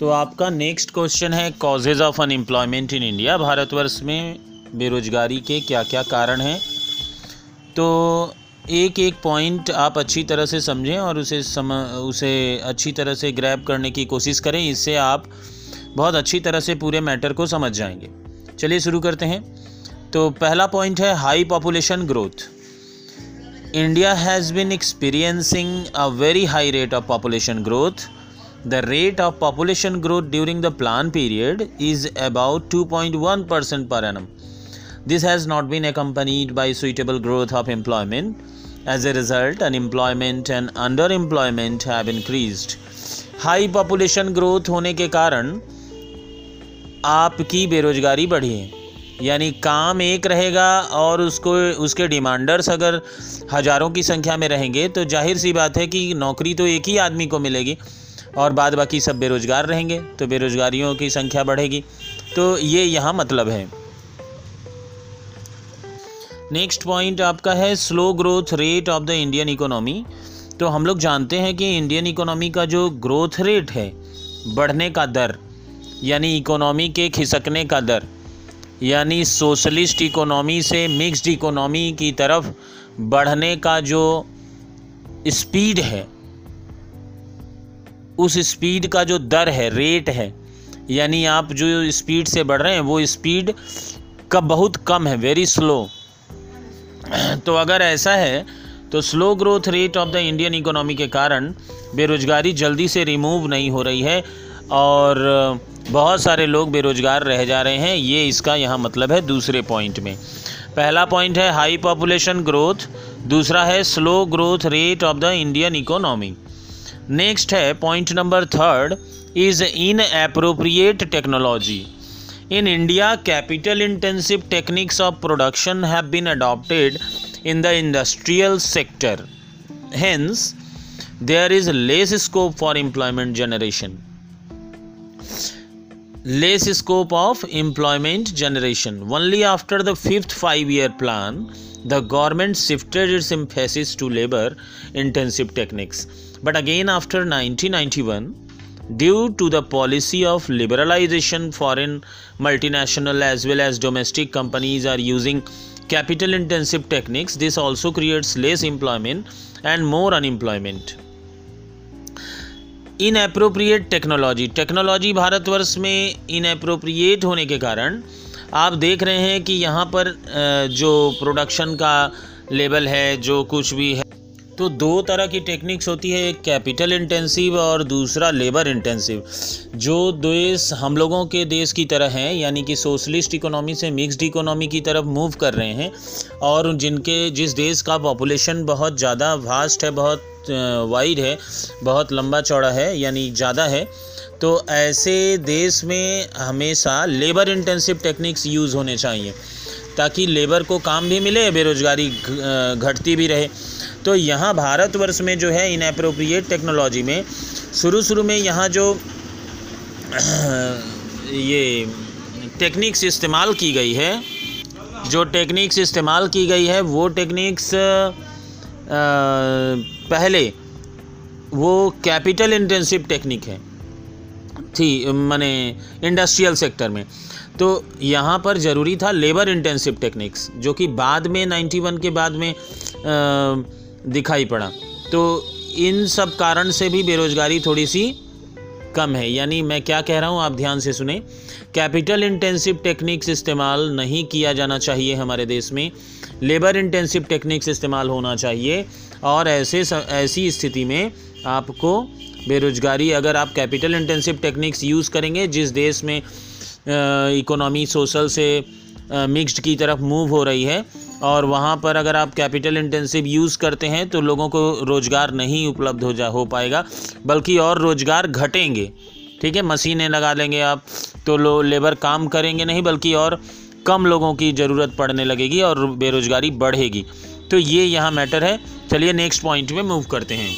तो आपका next question है causes of unemployment in India Bharatvarsh में बेरोजगारी के क्या क्या कारण हैं? तो एक एक पॉइंट आप अच्छी तरह से समझें और उसे सम, उसे अच्छी तरह से ग्रैब करने की कोशिश करें, इससे आप बहुत अच्छी तरह से पूरे मैटर को समझ जाएँगे। चलिए शुरू करते हैं। तो पहला पॉइंट है high population growth India has been experiencing a very high rate of population growth The rate of population growth during the plan period is about 2.1% per annum. This has not been accompanied by suitable growth of employment. As a result, unemployment and underemployment have increased. High population growth होने के कारण आपकी बेरोजगारी बढ़ी है यानी काम एक रहेगा और उसको उसके डिमांडर्स अगर हज़ारों की संख्या में रहेंगे तो ज़ाहिर सी बात है कि नौकरी तो एक ही आदमी को मिलेगी और बाद बाकी सब बेरोज़गार रहेंगे तो बेरोज़गारियों की संख्या बढ़ेगी। तो ये यहाँ मतलब है। नेक्स्ट पॉइंट आपका है slow growth rate of the Indian economy तो हम लोग जानते हैं कि इंडियन इकोनॉमी का जो ग्रोथ रेट है, बढ़ने का दर, यानी इकोनॉमी के खिसकने का दर, यानी सोशलिस्ट इकोनॉमी से मिक्स्ड इकोनॉमी की तरफ़ बढ़ने का जो स्पीड है उस स्पीड का जो दर है रेट है, यानी आप जो स्पीड से बढ़ रहे हैं, वो स्पीड का बहुत कम है वेरी स्लो तो अगर ऐसा है तो slow growth rate of the Indian economy के कारण बेरोज़गारी जल्दी से रिमूव नहीं हो रही है और बहुत सारे लोग बेरोज़गार रह जा रहे हैं, ये इसका यहाँ मतलब है दूसरे पॉइंट में. पहला पॉइंट है हाई पॉपुलेशन ग्रोथ दूसरा है slow growth rate of the Indian economy next है point number third is inappropriate technology in India capital intensive techniques of production have been adopted in the industrial sector hence there is less scope for employment generation less scope of employment generation only after the fifth five year plan the government shifted its emphasis to labour intensive techniques But again, after 1991, due to the policy of liberalization, foreign multinational as well as domestic companies are using capital intensive techniques. This also creates less employment and more unemployment. Inappropriate technology technology Bharatvarsh में inappropriate होने के कारण आप देख रहे हैं कि यहाँ पर जो प्रोडक्शन का लेवल है जो कुछ भी है तो दो तरह की टेक्निक्स होती है, एक कैपिटल इंटेंसिव और दूसरा लेबर इंटेंसिव जो देश, हम लोगों के देश की तरह हैं, यानी कि सोशलिस्ट इकोनॉमी से मिक्स्ड इकोनॉमी की तरफ़ मूव कर रहे हैं, और जिनके, जिस देश का पॉपुलेशन बहुत ज़्यादा वास्ट है, बहुत वाइड है, बहुत लंबा चौड़ा है, यानी ज़्यादा है तो ऐसे देश में हमेशा लेबर इंटेंसिव टेक्निक्स यूज़ होने चाहिए, ताकि लेबर को काम भी मिले, बेरोज़गारी घटती भी रहे। तो यहाँ भारतवर्ष में जो है इनअप्रोप्रिएट टेक्नोलॉजी में शुरू शुरू में यहाँ जो ये टेक्निक्स इस्तेमाल की गई है जो टेक्निक्स इस्तेमाल की गई है वो टेक्निक्स पहले वो कैपिटल इंटेंसिव टेक्निक है थी माने इंडस्ट्रियल सेक्टर में। तो यहाँ पर ज़रूरी था लेबर इंटेंसिव टेक्निक्स जो कि बाद में 91 के बाद में आ, दिखाई पड़ा। तो इन सब कारण से भी बेरोज़गारी थोड़ी सी कम है। यानी मैं क्या कह रहा हूँ, आप ध्यान से सुने। कैपिटल इंटेंसिव टेक्निक्स इस्तेमाल नहीं किया जाना चाहिए हमारे देश में। लेबर इंटेंसिव टेक्निक्स इस्तेमाल होना चाहिए। और ऐसे ऐसी स्थिति में आपको बेरोज़गारी, अगर आप कैपिटल इंटेंसिव टेक्निक्स यूज़ करेंगे, जिस देश में इकोनॉमी, सोशल से मिक्स्ड की तरफ़ मूव हो रही है और वहाँ पर अगर आप कैपिटल इंटेंसिव यूज़ करते हैं तो लोगों को रोज़गार नहीं उपलब्ध हो जा, हो पाएगा, बल्कि और रोज़गार घटेंगे। ठीक है, मशीनें लगा लेंगे आप तो लो, लेबर काम करेंगे नहीं, बल्कि और कम लोगों की ज़रूरत पड़ने लगेगी और बेरोज़गारी बढ़ेगी। तो ये यहाँ मैटर है। चलिए नेक्स्ट पॉइंट में मूव करते हैं।